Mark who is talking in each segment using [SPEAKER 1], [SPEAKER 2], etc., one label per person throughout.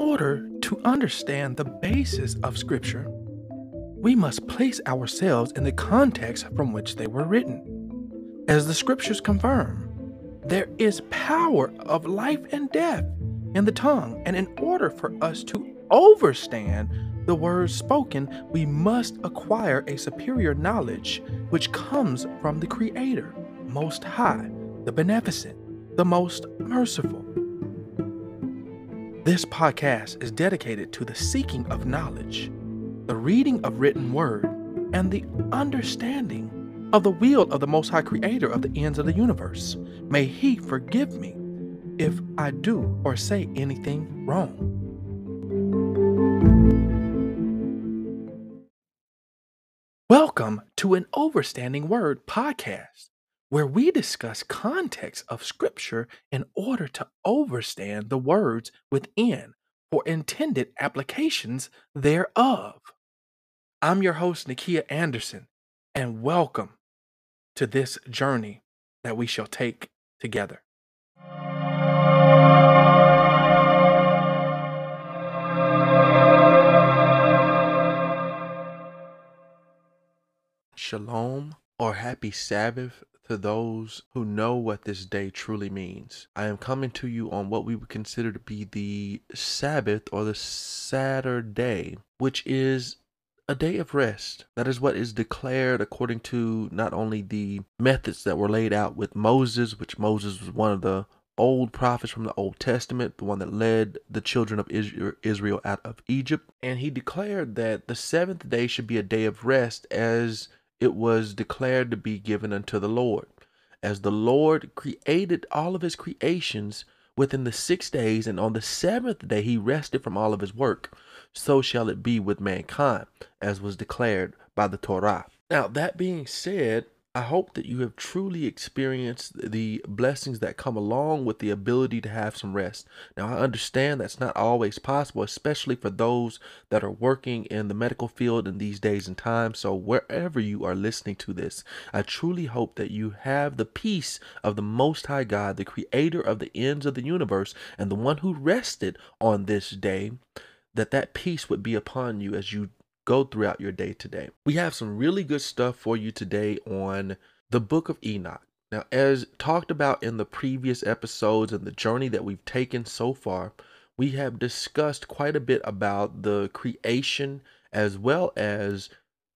[SPEAKER 1] order to understand the basis of Scripture, we must place ourselves in the context from which they were written. As the Scriptures confirm, there is power of life and death in the tongue, and in order for us to overstand the words spoken, we must acquire a superior knowledge which comes from the Creator, Most High, the Beneficent, the Most Merciful. This podcast is dedicated to the seeking of knowledge, the reading of written word, and the understanding of the will of the Most High Creator of the ends of the universe. May He forgive me if I do or say anything wrong. Welcome to an Overstanding Word podcast where we discuss context of scripture in order to overstand the words within for intended applications thereof. I'm your host, Nakia Anderson, and welcome to this journey that we shall take together. Shalom or happy Sabbath to those who know what this day truly means. I am coming to you on what we would consider to be the Sabbath or the Saturday, which is a day of rest. That is what is declared according to not only the methods that were laid out with Moses, which Moses was one of the old prophets from the Old Testament, the one that led the children of Israel out of Egypt. And he declared that the seventh day should be a day of rest as it was declared to be given unto the Lord. As the Lord created all of his creations within the six days, and on the seventh day he rested from all of his work, so shall it be with mankind, as was declared by the Torah. Now, that being said, I hope that you have truly experienced the blessings that come along with the ability to have some rest. Now, I understand that's not always possible, especially for those that are working in the medical field in these days and times. So, wherever you are listening to this, I truly hope that you have the peace of the Most High God, the creator of the ends of the universe, and the one who rested on this day, that that peace would be upon you as you go throughout your day today. We have some really good stuff for you today on the book of Enoch. Now, as talked about in the previous episodes and the journey that we've taken so far, we have discussed quite a bit about the creation as well as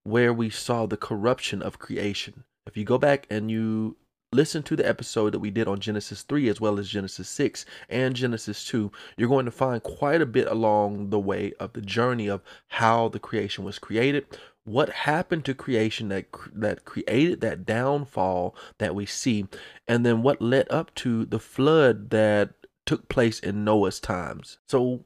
[SPEAKER 1] where we saw the corruption of creation. If you go back and you listen to the episode that we did on Genesis 3 as well as Genesis 6 and Genesis 2, you're going to find quite a bit along the way of the journey of how the creation was created, what happened to creation that that created that downfall that we see, and then what led up to the flood that took place in Noah's times. So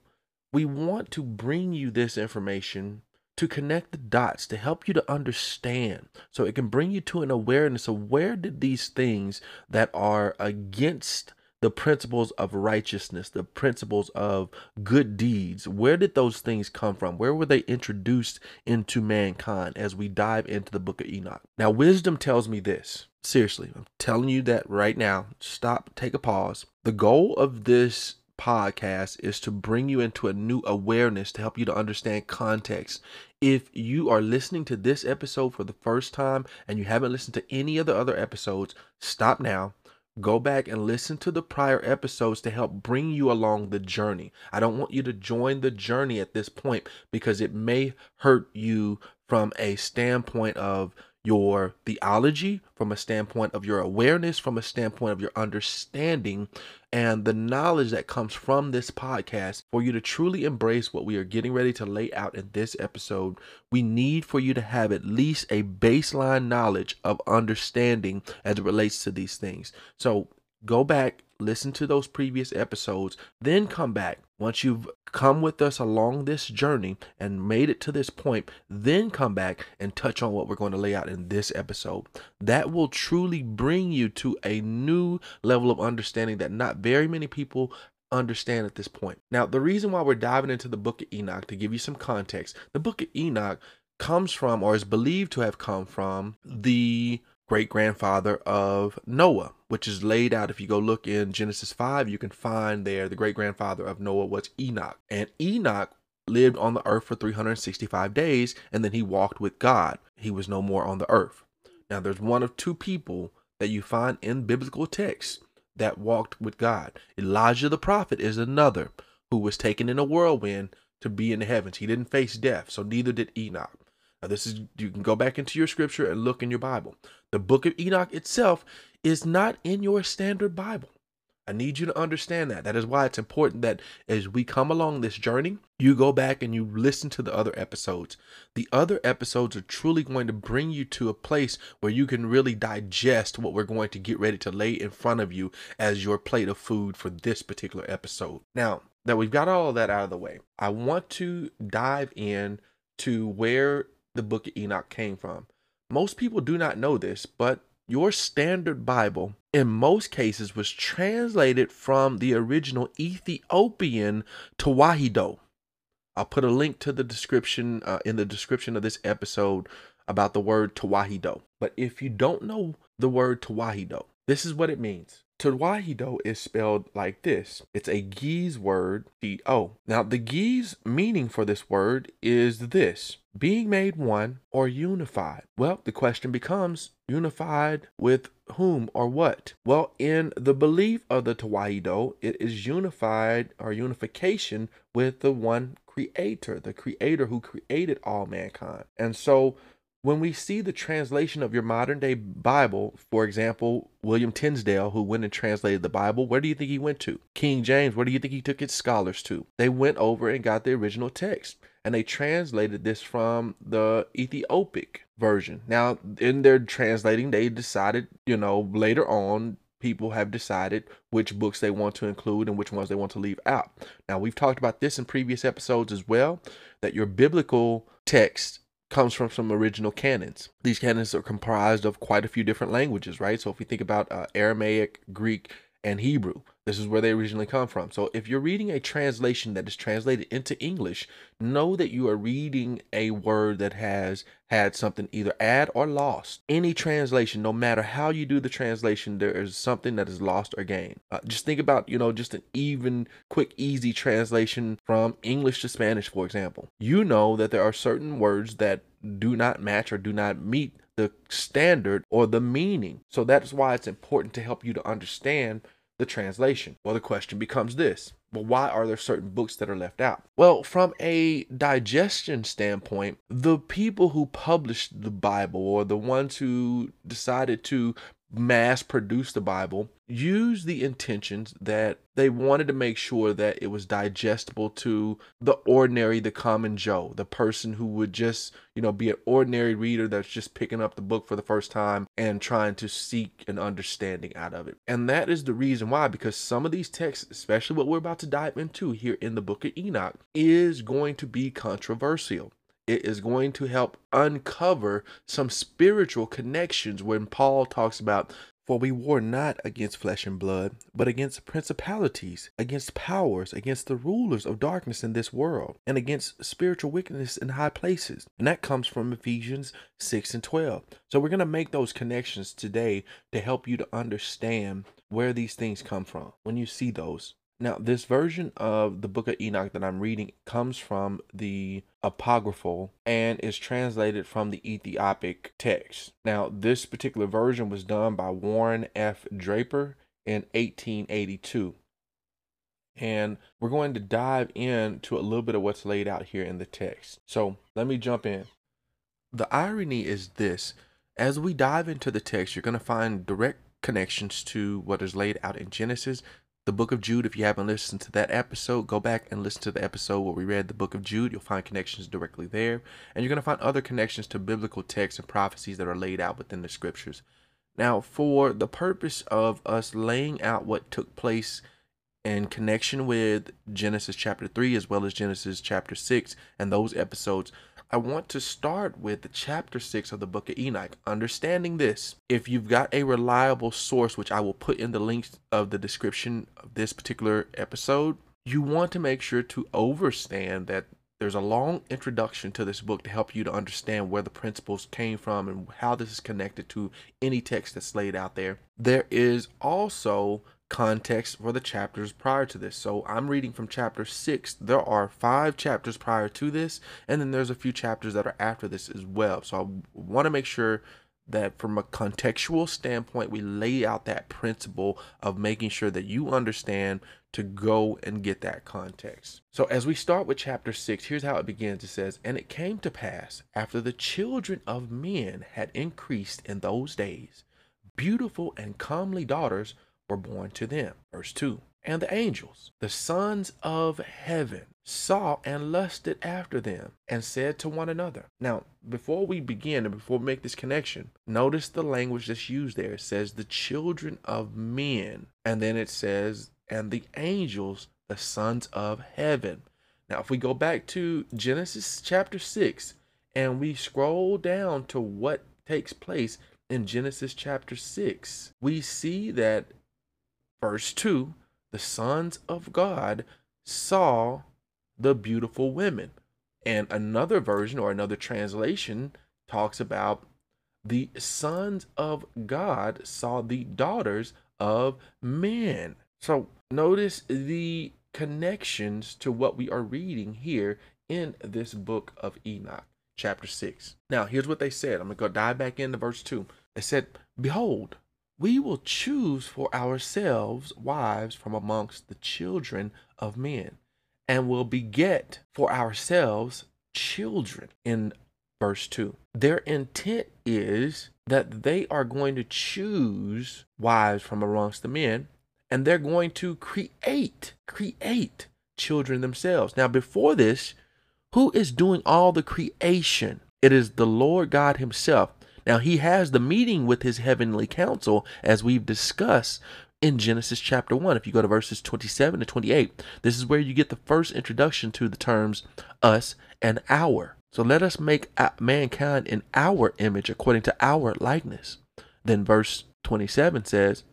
[SPEAKER 1] we want to bring you this information to connect the dots to help you to understand so it can bring you to an awareness of where did these things that are against the principles of righteousness, the principles of good deeds. Where did those things come from? Where were they introduced into mankind as we dive into the book of Enoch? Now, wisdom tells me this. Seriously, I'm telling you that right now. Stop, take a pause. The goal of this podcast is to bring you into a new awareness to help you to understand context. If you are listening to this episode for the first time and you haven't listened to any of the other episodes, stop now. Go back and listen to the prior episodes to help bring you along the journey. I don't want you to join the journey at this point because it may hurt you from a standpoint of your theology, from a standpoint of your awareness, from a standpoint of your understanding, and the knowledge that comes from this podcast for you to truly embrace what we are getting ready to lay out in this episode. We need for you to have at least a baseline knowledge of understanding as it relates to these things. So go back, listen to those previous episodes, then come back. Once you've come with us along this journey and made it to this point, then come back and touch on what we're going to lay out in this episode. That will truly bring you to a new level of understanding that not very many people understand at this point. Now, the reason why we're diving into the book of Enoch, to give you some context, the book of Enoch comes from or is believed to have come from the great grandfather of Noah, which is laid out. If you go look in Genesis 5, you can find there the great grandfather of Noah was Enoch. And Enoch lived on the earth for 365 days and then he walked with God. He was no more on the earth. Now, there's one of two people that you find in biblical texts that walked with God. Elijah the prophet is another who was taken in a whirlwind to be in the heavens. He didn't face death, so neither did Enoch. Now, this is you can go back into your scripture and look in your Bible. The book of Enoch itself is not in your standard Bible. I need you to understand that. That is why it's important that as we come along this journey, you go back and you listen to the other episodes. The other episodes are truly going to bring you to a place where you can really digest what we're going to get ready to lay in front of you as your plate of food for this particular episode. Now, that we've got all of that out of the way, I want to dive in to where the book of Enoch came from. Most people do not know this, but your standard Bible, in most cases, was translated from the original Ethiopian Tewahedo. I'll put a link to the description uh, in the description of this episode about the word Tewahedo. But if you don't know the word Tewahedo, this is what it means. Tewahedo is spelled like this. It's a Ge'ez word, T-O. Now, the Ge'ez meaning for this word is this, being made one or unified. Well, the question becomes, unified with whom or what? Well, in the belief of the Tewahedo, it is unified or unification with the one creator, the creator who created all mankind. And so when we see the translation of your modern day Bible, for example, William Tyndale, who went and translated the Bible, where do you think he went to? King James, where do you think he took his scholars to? They went over and got the original text and they translated this from the Ethiopic version. Now, in their translating, they decided, you know, later on, people have decided which books they want to include and which ones they want to leave out. Now, we've talked about this in previous episodes as well, that your biblical text comes from some original canons. These canons are comprised of quite a few different languages, right? So if we think about uh, Aramaic, Greek, and Hebrew. This is where they originally come from. So if you're reading a translation that is translated into English, know that you are reading a word that has had something either add or lost. Any translation, no matter how you do the translation, there is something that is lost or gained. Uh, just think about, you know, just an even, quick, easy translation from English to Spanish, for example. You know that there are certain words that do not match or do not meet the standard or the meaning. So that's why it's important to help you to understand the translation. Well, the question becomes this well, why are there certain books that are left out? Well, from a digestion standpoint, the people who published the Bible or the ones who decided to mass produce the Bible use the intentions that they wanted to make sure that it was digestible to the ordinary, the common Joe, the person who would just, you know, be an ordinary reader that's just picking up the book for the first time and trying to seek an understanding out of it. And that is the reason why, because some of these texts, especially what we're about to dive into here in the book of Enoch, is going to be controversial it is going to help uncover some spiritual connections when Paul talks about for we war not against flesh and blood, but against principalities, against powers, against the rulers of darkness in this world, and against spiritual wickedness in high places. And that comes from Ephesians 6 and 12. So we're going to make those connections today to help you to understand where these things come from when you see those. Now, this version of the book of Enoch that I'm reading comes from the apocryphal and is translated from the Ethiopic text. Now, this particular version was done by Warren F. Draper in 1882. And we're going to dive into a little bit of what's laid out here in the text. So let me jump in. The irony is this as we dive into the text, you're going to find direct connections to what is laid out in Genesis, the book of Jude. If you haven't listened to that episode, go back and listen to the episode where we read the book of Jude. You'll find connections directly there. And you're going to find other connections to biblical texts and prophecies that are laid out within the scriptures. Now, for the purpose of us laying out what took place in connection with Genesis chapter 3 as well as Genesis chapter 6 and those episodes, I want to start with the chapter 6 of the book of Enoch. Understanding this, if you've got a reliable source, which I will put in the links of the description of this particular episode, you want to make sure to understand that there's a long introduction to this book to help you to understand where the principles came from and how this is connected to any text that's laid out there. There is also context for the chapters prior to this. So I'm reading from chapter 6. There are 5 chapters prior to this and then there's a few chapters that are after this as well. So I want to make sure that from a contextual standpoint, we lay out that principle of making sure that you understand to go and get that context. So, as we start with chapter 6, here's how it begins. It says, And it came to pass, after the children of men had increased in those days, beautiful and comely daughters were born to them. Verse 2 And the angels, the sons of heaven, saw and lusted after them, and said to one another. Now, before we begin and before we make this connection, notice the language that's used there. It says the children of men, and then it says, and the angels, the sons of heaven. Now, if we go back to Genesis chapter 6 and we scroll down to what takes place in Genesis chapter 6, we see that verse 2 the sons of God saw the beautiful women. And another version or another translation talks about the sons of God saw the daughters of men. So notice the connections to what we are reading here in this book of Enoch, chapter 6. Now, here's what they said. I'm going to go dive back into verse 2. They said, Behold, we will choose for ourselves wives from amongst the children of men and will beget for ourselves children. In verse 2, their intent is that they are going to choose wives from amongst the men and they're going to create, create children themselves. Now, before this, who is doing all the creation? It is the Lord God Himself. Now, He has the meeting with His heavenly council, as we've discussed in Genesis chapter 1. If you go to verses 27 to 28, this is where you get the first introduction to the terms us and our. So let us make mankind in our image according to our likeness. Then verse 27 says,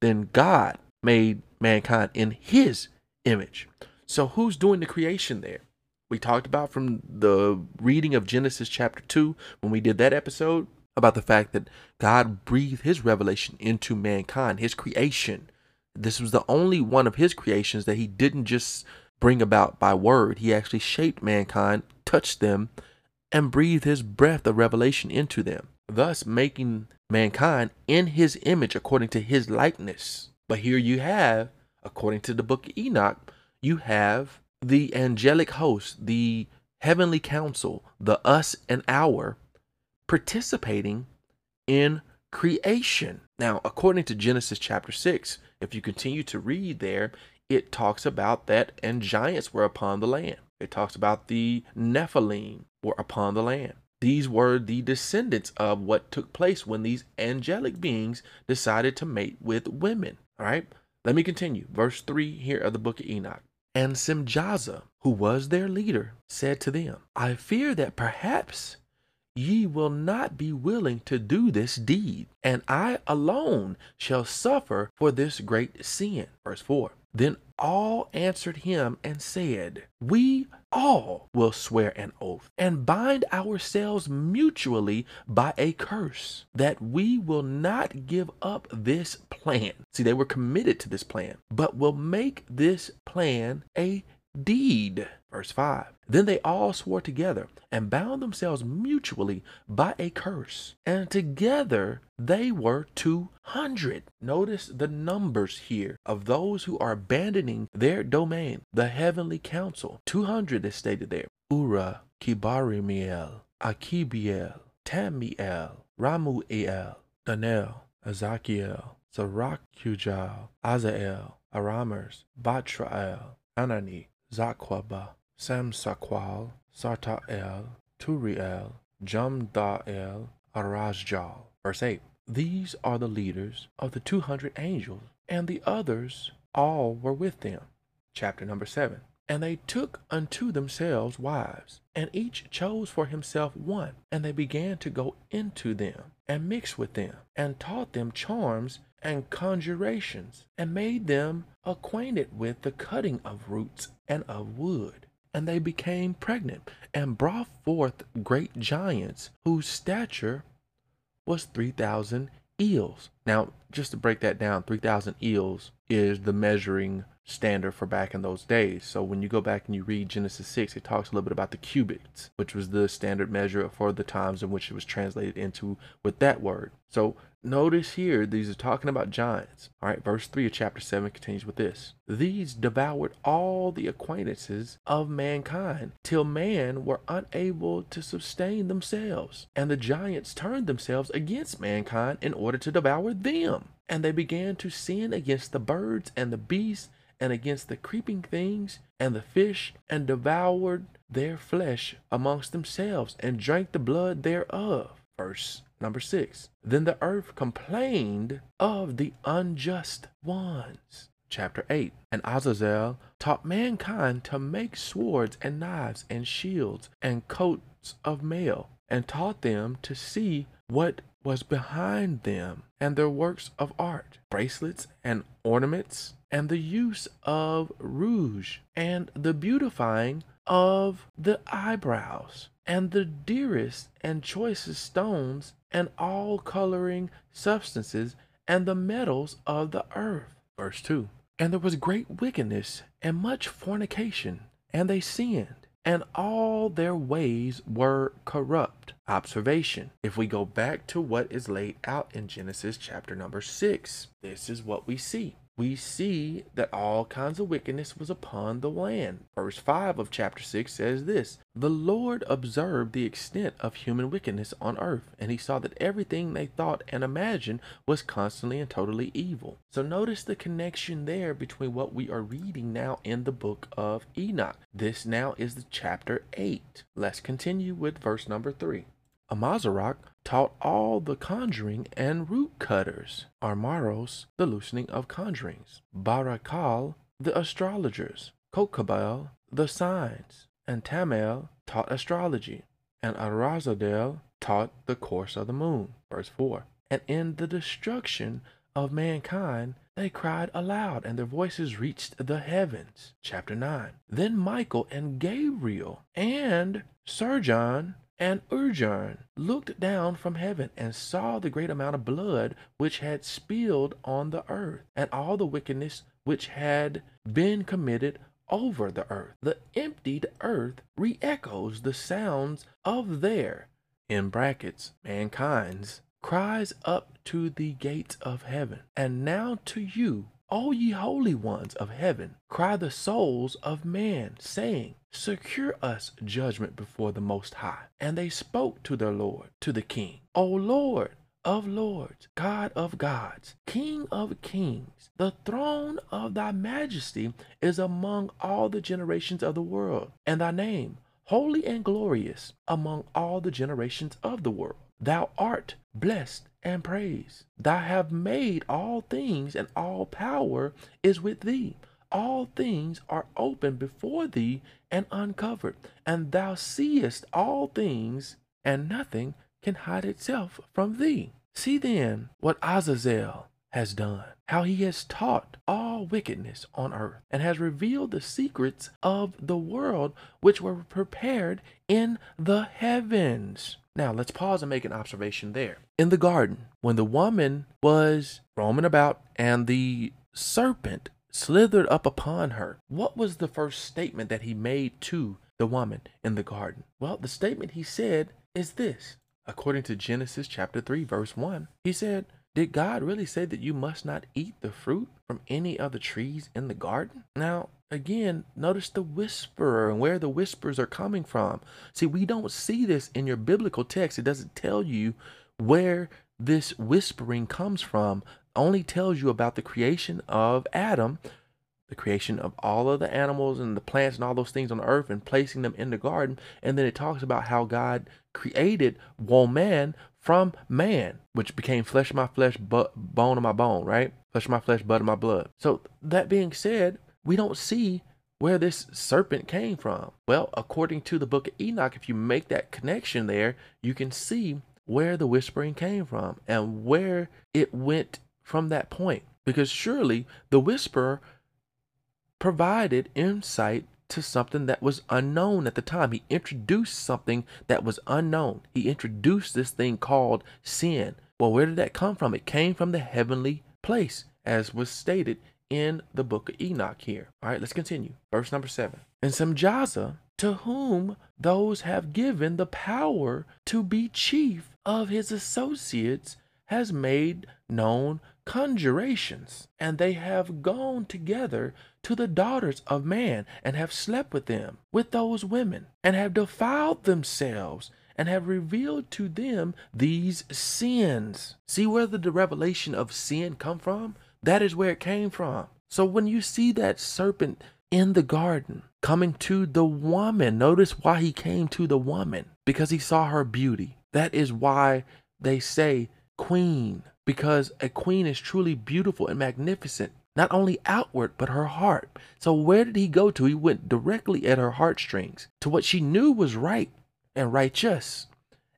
[SPEAKER 1] Then God made mankind in his image. So who's doing the creation there? We talked about from the reading of Genesis chapter 2 when we did that episode about the fact that God breathed his revelation into mankind, his creation. This was the only one of his creations that he didn't just bring about by word. He actually shaped mankind, touched them, and breathed his breath of revelation into them, thus making mankind in his image according to his likeness. But here you have, according to the book of Enoch, you have the angelic host, the heavenly council, the us and our participating in creation. Now, according to Genesis chapter 6, if you continue to read there, it talks about that and giants were upon the land. It talks about the Nephilim were upon the land. These were the descendants of what took place when these angelic beings decided to mate with women. All right, let me continue. Verse 3 here of the book of Enoch. And Semjaza, who was their leader, said to them, I fear that perhaps ye will not be willing to do this deed, and I alone shall suffer for this great sin. Verse 4 Then all answered him and said, We all will swear an oath and bind ourselves mutually by a curse that we will not give up this plan. See, they were committed to this plan, but will make this plan a deed. Verse 5 Then they all swore together and bound themselves mutually by a curse, and together they were 200. Notice the numbers here of those who are abandoning their domain, the heavenly council. 200 is stated there. Ura, Kibarimiel, Akibiel, Tamiel, Ramuel, Danel, Ezekiel, Sarakujal, Azael, Aramers, Batrael, Anani, Zakwaba, Samsaqual, Sartael, Turiel, Jumdael, Arajjal. Verse 8 These are the leaders of the 200 angels, and the others all were with them. Chapter number 7 And they took unto themselves wives, and each chose for himself one, and they began to go into them, and mix with them, and taught them charms and conjurations, and made them acquainted with the cutting of roots and of wood. and they became pregnant and brought forth great giants whose stature was 3,000 eels. Now, just to break that down, 3,000 eels is the measuring standard for back in those days. So when you go back and you read Genesis 6, it talks a little bit about the cubits, which was the standard measure for the times in which it was translated into with that word. So notice here, these are talking about giants. All right, verse 3 of chapter 7 continues with this These devoured all the acquaintances of mankind till man were unable to sustain themselves. And the giants turned themselves against mankind in order to devour them. And they began to sin against the birds and the beasts and against the creeping things and the fish, and devoured their flesh amongst themselves, and drank the blood thereof. Verse number six. Then the earth complained of the unjust ones. Chapter 8 And Azazel taught mankind to make swords and knives and shields and coats of mail, and taught them to see what was behind them and their works of art, bracelets and ornaments, and the use of rouge, and the beautifying of the eyebrows, and the dearest and choicest stones, and all coloring substances, and the metals of the earth. Verse 2 And there was great wickedness and much fornication, and they sinned and all their ways were corrupt. Observation. If we go back to what is laid out in Genesis chapter number 6, this is what we see we see that all kinds of wickedness was upon the land. Verse 5 of chapter 6 says this The Lord observed the extent of human wickedness on earth, and he saw that everything they thought and imagined was constantly and totally evil. So notice the connection there between what we are reading now in the book of Enoch. This now is the chapter 8. Let's continue with verse number 3. Amazarach taught all the conjuring and root cutters, Armaros the loosening of conjurings, Barakal the astrologers, Kokabel the signs, and Tamel taught astrology, and Arazadel taught the course of the moon. Verse 4. And in the destruction of mankind, they cried aloud, and their voices reached the heavens. Chapter 9. Then Michael and Gabriel and Surjan and Urjan looked down from heaven and saw the great amount of blood which had spilled on the earth, and all the wickedness which had been committed over the earth. The emptied earth re echoes the sounds of their, in brackets, mankind's, cries up to the gates of heaven. And now to you, O ye holy ones of heaven, cry the souls of man, saying, Secure us judgment before the Most High. And they spoke to their Lord, to the King, O Lord of lords, God of gods, King of kings, the throne of thy majesty is among all the generations of the world, and thy name, holy and glorious, among all the generations of the world. Thou art blessed and praised. Thou have made all things, and all power is with thee. All things are open before thee and uncovered, and thou seest all things, and nothing can hide itself from thee. See then what Azazel has done, how he has taught all wickedness on earth, and has revealed the secrets of the world which were prepared in the heavens. Now, let's pause and make an observation there. In the garden, when the woman was roaming about and the serpent slithered up upon her, what was the first statement that he made to the woman in the garden? Well, the statement he said is this. According to Genesis chapter 3, verse 1, he said, Did God really say that you must not eat the fruit from any of the trees in the garden? Now, again, notice the whisperer and where the whispers are coming from. See, we don't see this in your biblical text. It doesn't tell you where this whispering comes from. Only tells you about the creation of Adam, the creation of all of the animals and the plants and all those things on earth and placing them in the garden. And then it talks about how God created woman from man, which became flesh of my flesh, but bone of my bone, right? Flesh of my flesh, blood of my blood. So that being said, we don't see where this serpent came from. Well, according to the book of Enoch, if you make that connection there, you can see where the whispering came from and where it went from that point. Because surely the whisperer provided insight to something that was unknown at the time. He introduced something that was unknown. He introduced this thing called sin. Well, where did that come from? It came from the heavenly place, as was stated in the book of Enoch here. All right, let's continue. Verse number seven. And Semjaza, to whom those have given the power to be chief of his associates, has made known conjurations, and they have gone together to the daughters of man, and have slept with them, with those women, and have defiled themselves, and have revealed to them these sins. See where the revelation of sin come from? That is where it came from. So when you see that serpent in the garden coming to the woman, notice why he came to the woman because he saw her beauty. That is why they say queen because a queen is truly beautiful and magnificent, not only outward, but her heart. So, where did he go to? He went directly at her heartstrings, to what she knew was right and righteous.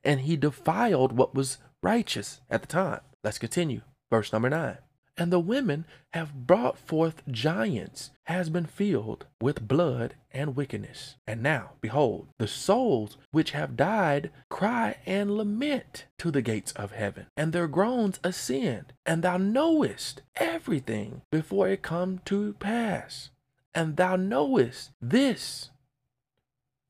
[SPEAKER 1] And he defiled what was righteous at the time. Let's continue. Verse number nine and the women have brought forth giants, has been filled with blood and wickedness. And now, behold, the souls which have died cry and lament to the gates of heaven, and their groans ascend, and thou knowest everything before it come to pass. And thou knowest this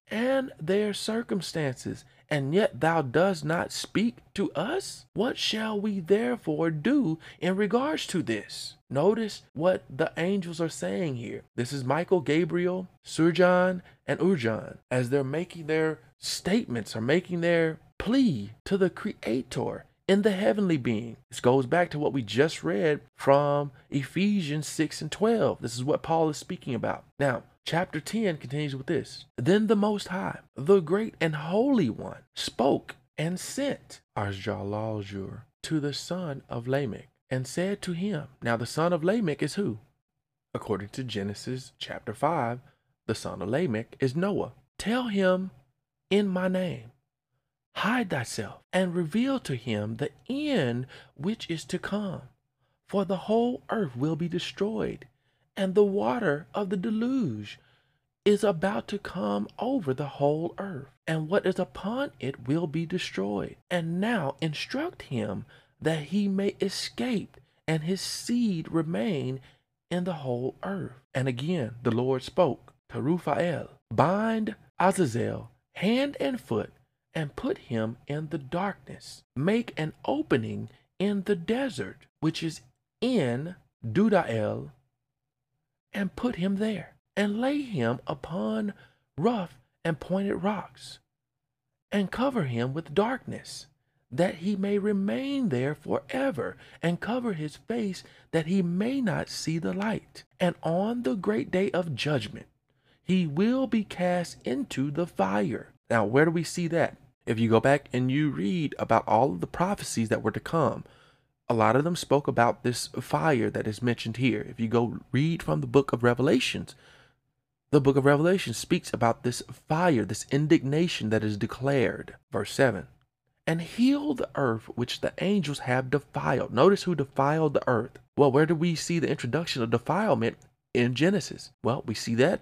[SPEAKER 1] and their circumstances, and yet thou dost not speak to us? What shall we therefore do in regards to this? Notice what the angels are saying here. This is Michael, Gabriel, Surjan, and Urjan as they're making their statements or making their plea to the Creator in the heavenly being. This goes back to what we just read from Ephesians 6 and 12. This is what Paul is speaking about. Now, Chapter 10 continues with this Then the Most High, the great and holy one, spoke and sent Arjalaljur to the son of Lamech and said to him, Now the son of Lamech is who? According to Genesis chapter 5, the son of Lamech is Noah. Tell him in my name, hide thyself, and reveal to him the end which is to come. For the whole earth will be destroyed and the water of the deluge is about to come over the whole earth, and what is upon it will be destroyed. And now instruct him that he may escape and his seed remain in the whole earth. And again the Lord spoke to Raphael, bind Azazel hand and foot, and put him in the darkness. Make an opening in the desert, which is in Dudael and put him there, and lay him upon rough and pointed rocks, and cover him with darkness, that he may remain there forever, and cover his face, that he may not see the light. And on the great day of judgment, he will be cast into the fire. Now, where do we see that? If you go back and you read about all of the prophecies that were to come, a lot of them spoke about this fire that is mentioned here. If you go read from the book of Revelations, the book of Revelation speaks about this fire, this indignation that is declared. Verse 7 And heal the earth which the angels have defiled. Notice who defiled the earth. Well, where do we see the introduction of defilement in Genesis? Well, we see that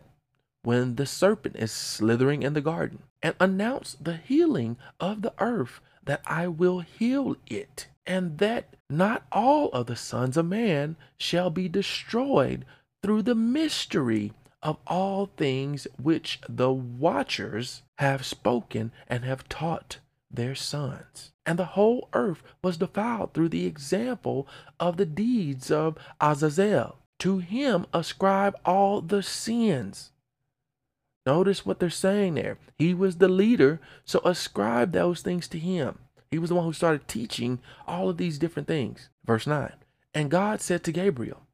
[SPEAKER 1] when the serpent is slithering in the garden and announce the healing of the earth that I will heal it and that not all of the sons of man shall be destroyed through the mystery of all things which the watchers have spoken and have taught their sons. And the whole earth was defiled through the example of the deeds of Azazel. To him ascribe all the sins. Notice what they're saying there. He was the leader, so ascribe those things to him. He was the one who started teaching all of these different things. Verse 9 And God said to Gabriel,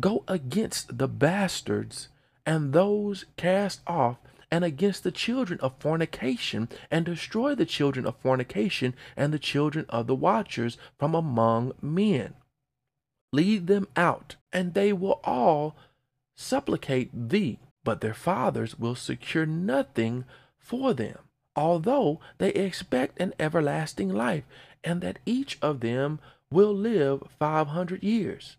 [SPEAKER 1] Go against the bastards and those cast off, and against the children of fornication, and destroy the children of fornication and the children of the watchers from among men. Lead them out, and they will all supplicate thee, but their fathers will secure nothing for them although they expect an everlasting life, and that each of them will live 500 years.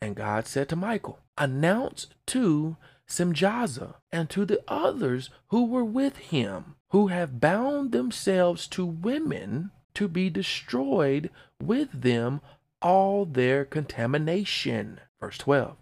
[SPEAKER 1] And God said to Michael, Announce to Semjaza, and to the others who were with him, who have bound themselves to women to be destroyed with them all their contamination. Verse 12.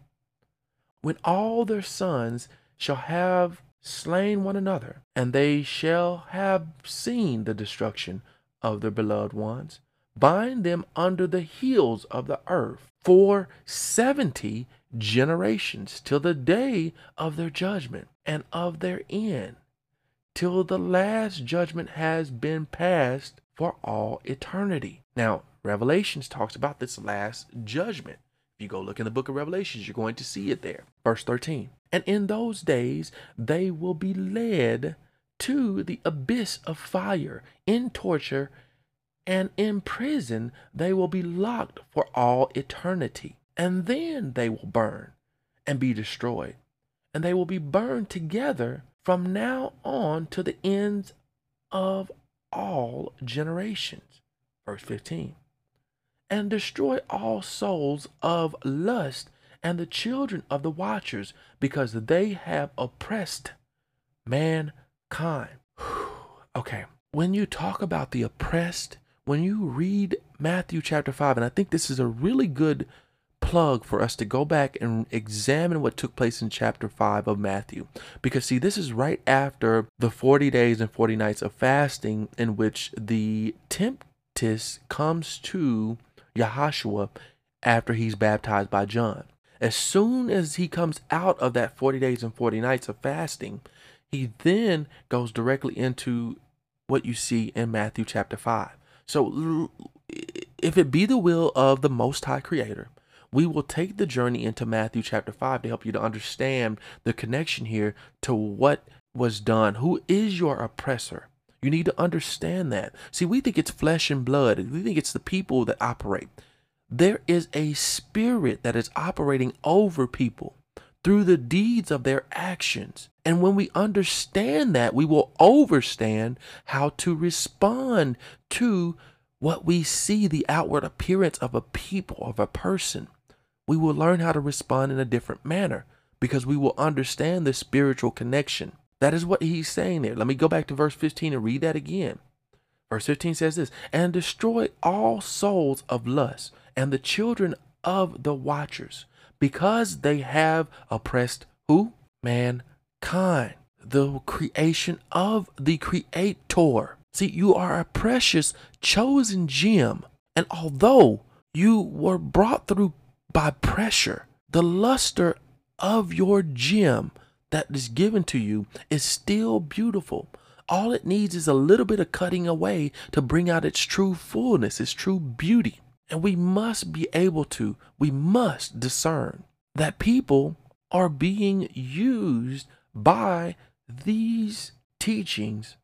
[SPEAKER 1] When all their sons shall have slain one another, and they shall have seen the destruction of their beloved ones, bind them under the heels of the earth for seventy generations till the day of their judgment and of their end, till the last judgment has been passed for all eternity. Now, Revelations talks about this last judgment. If you go look in the book of Revelations, you're going to see it there. Verse 13. And in those days they will be led to the abyss of fire in torture, and in prison they will be locked for all eternity. And then they will burn and be destroyed. And they will be burned together from now on to the ends of all generations. Verse 15. And destroy all souls of lust and the children of the watchers, because they have oppressed mankind. okay, when you talk about the oppressed, when you read Matthew chapter 5, and I think this is a really good plug for us to go back and examine what took place in chapter 5 of Matthew. Because, see, this is right after the 40 days and 40 nights of fasting, in which the temptress comes to Yahshua after he's baptized by John. As soon as he comes out of that 40 days and 40 nights of fasting, he then goes directly into what you see in Matthew chapter 5. So, if it be the will of the Most High Creator, we will take the journey into Matthew chapter 5 to help you to understand the connection here to what was done. Who is your oppressor? You need to understand that. See, we think it's flesh and blood, we think it's the people that operate. There is a spirit that is operating over people through the deeds of their actions. And when we understand that, we will understand how to respond to what we see the outward appearance of a people, of a person. We will learn how to respond in a different manner because we will understand the spiritual connection. That is what he's saying there. Let me go back to verse 15 and read that again. Verse 15 says this And destroy all souls of lust and the children of the watchers, because they have oppressed who? Mankind, the creation of the Creator. See, you are a precious, chosen gem. And although you were brought through by pressure, the luster of your gem that is given to you is still beautiful. All it needs is a little bit of cutting away to bring out its true fullness, its true beauty. And we must be able to, we must discern that people are being used by these teachings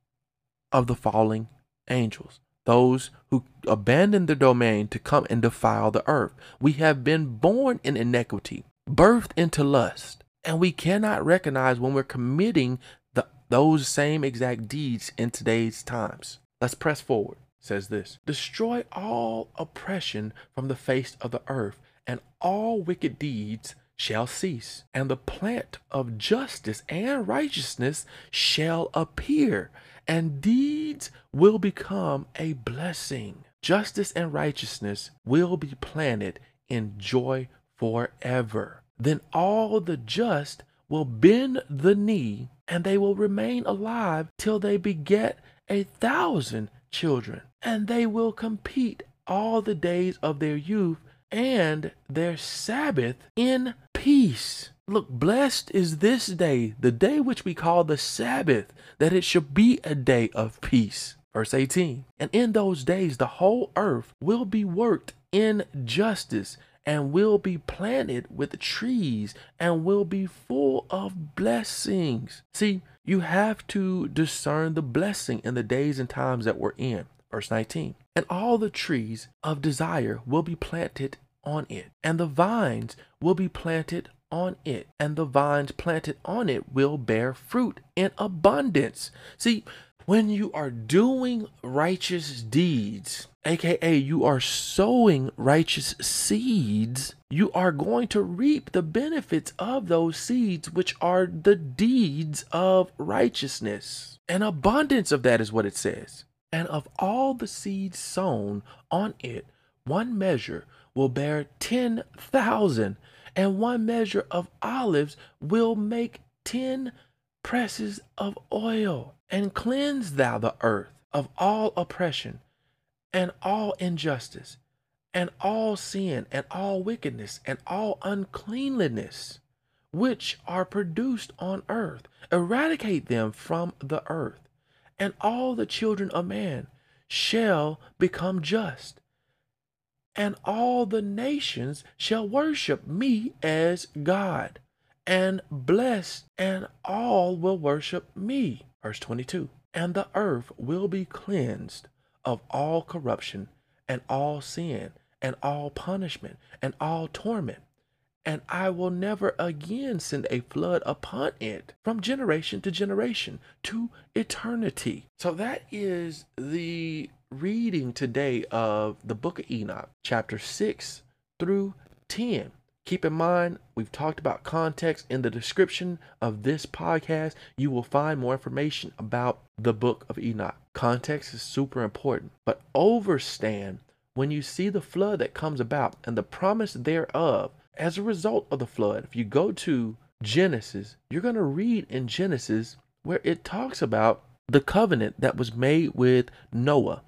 [SPEAKER 1] of the falling angels, those who abandon their domain to come and defile the earth. We have been born in iniquity, birthed into lust, and we cannot recognize when we're committing the, those same exact deeds in today's times. Let's press forward says this Destroy all oppression from the face of the earth, and all wicked deeds shall cease, and the plant of justice and righteousness shall appear, and deeds will become a blessing. Justice and righteousness will be planted in joy forever. Then all the just will bend the knee, and they will remain alive till they beget a thousand children and they will compete all the days of their youth and their Sabbath in peace. Look, blessed is this day, the day which we call the Sabbath, that it should be a day of peace. Verse 18 And in those days the whole earth will be worked in justice and will be planted with trees and will be full of blessings. See, you have to discern the blessing in the days and times that we're in. Verse 19 And all the trees of desire will be planted on it, and the vines will be planted on it, and the vines planted on it will bear fruit in abundance. See, When you are doing righteous deeds, aka you are sowing righteous seeds, you are going to reap the benefits of those seeds, which are the deeds of righteousness. An abundance of that is what it says. And of all the seeds sown on it, one measure will bear 10,000, and one measure of olives will make 10 presses of oil. And cleanse thou the earth of all oppression, and all injustice, and all sin, and all wickedness, and all uncleanliness, which are produced on earth. Eradicate them from the earth, and all the children of man shall become just and all the nations shall worship me as God, and blessed, and all will worship me. Verse 22 And the earth will be cleansed of all corruption, and all sin, and all punishment, and all torment. And I will never again send a flood upon it from generation to generation to eternity. So that is the reading today of the book of Enoch, chapter 6 through 10. Keep in mind, we've talked about context in the description of this podcast. You will find more information about the book of Enoch. Context is super important, but overstand when you see the flood that comes about and the promise thereof as a result of the flood. If you go to Genesis, you're going to read in Genesis where it talks about the covenant that was made with Noah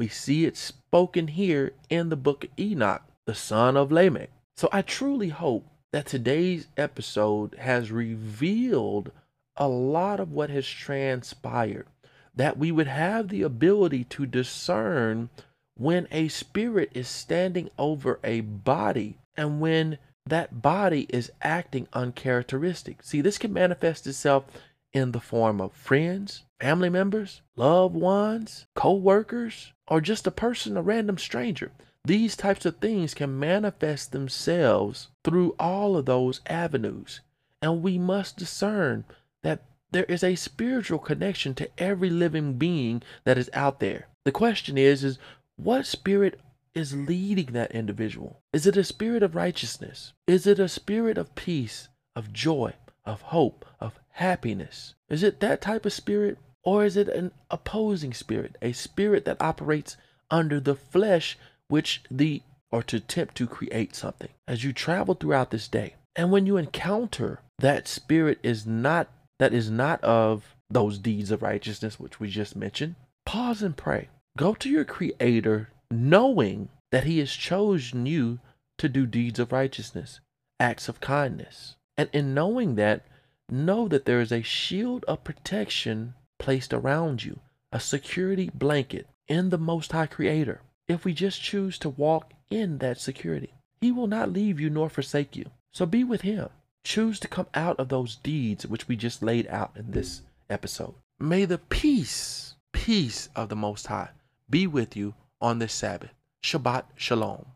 [SPEAKER 1] we see it spoken here in the book of Enoch, the son of Lamech. So I truly hope that today's episode has revealed a lot of what has transpired, that we would have the ability to discern when a spirit is standing over a body and when that body is acting uncharacteristic. See, this can manifest itself in the form of friends, family members, loved ones, co workers, or just a person, a random stranger. These types of things can manifest themselves through all of those avenues. And we must discern that there is a spiritual connection to every living being that is out there. The question is, is what spirit is leading that individual? Is it a spirit of righteousness? Is it a spirit of peace, of joy, of hope, of happiness? Is it that type of spirit? Or is it an opposing spirit, a spirit that operates under the flesh, which the or to attempt to create something as you travel throughout this day? And when you encounter that spirit is not that is not of those deeds of righteousness which we just mentioned, pause and pray. Go to your creator knowing that he has chosen you to do deeds of righteousness, acts of kindness. And in knowing that, know that there is a shield of protection placed around you, a security blanket in the Most High Creator. If we just choose to walk in that security, He will not leave you nor forsake you. So be with Him. Choose to come out of those deeds which we just laid out in this episode. May the peace, peace of the Most High be with you on this Sabbath. Shabbat Shalom.